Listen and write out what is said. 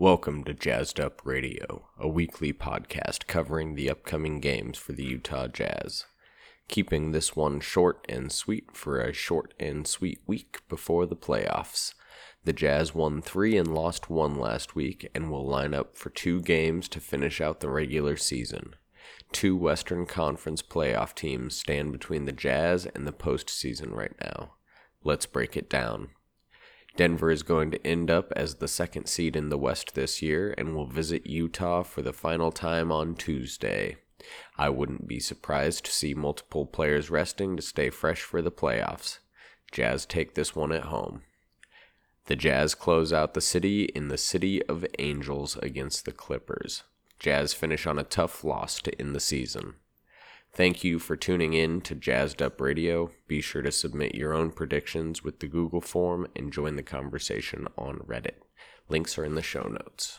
Welcome to Jazzed Up Radio, a weekly podcast covering the upcoming games for the Utah Jazz. Keeping this one short and sweet for a short and sweet week before the playoffs. The Jazz won three and lost one last week and will line up for two games to finish out the regular season. Two Western Conference playoff teams stand between the Jazz and the postseason right now. Let's break it down. Denver is going to end up as the second seed in the West this year and will visit Utah for the final time on Tuesday. I wouldn't be surprised to see multiple players resting to stay fresh for the playoffs. Jazz take this one at home. The Jazz close out the city in the City of Angels against the Clippers. Jazz finish on a tough loss to end the season. Thank you for tuning in to Jazzed Up Radio. Be sure to submit your own predictions with the Google form and join the conversation on Reddit. Links are in the show notes.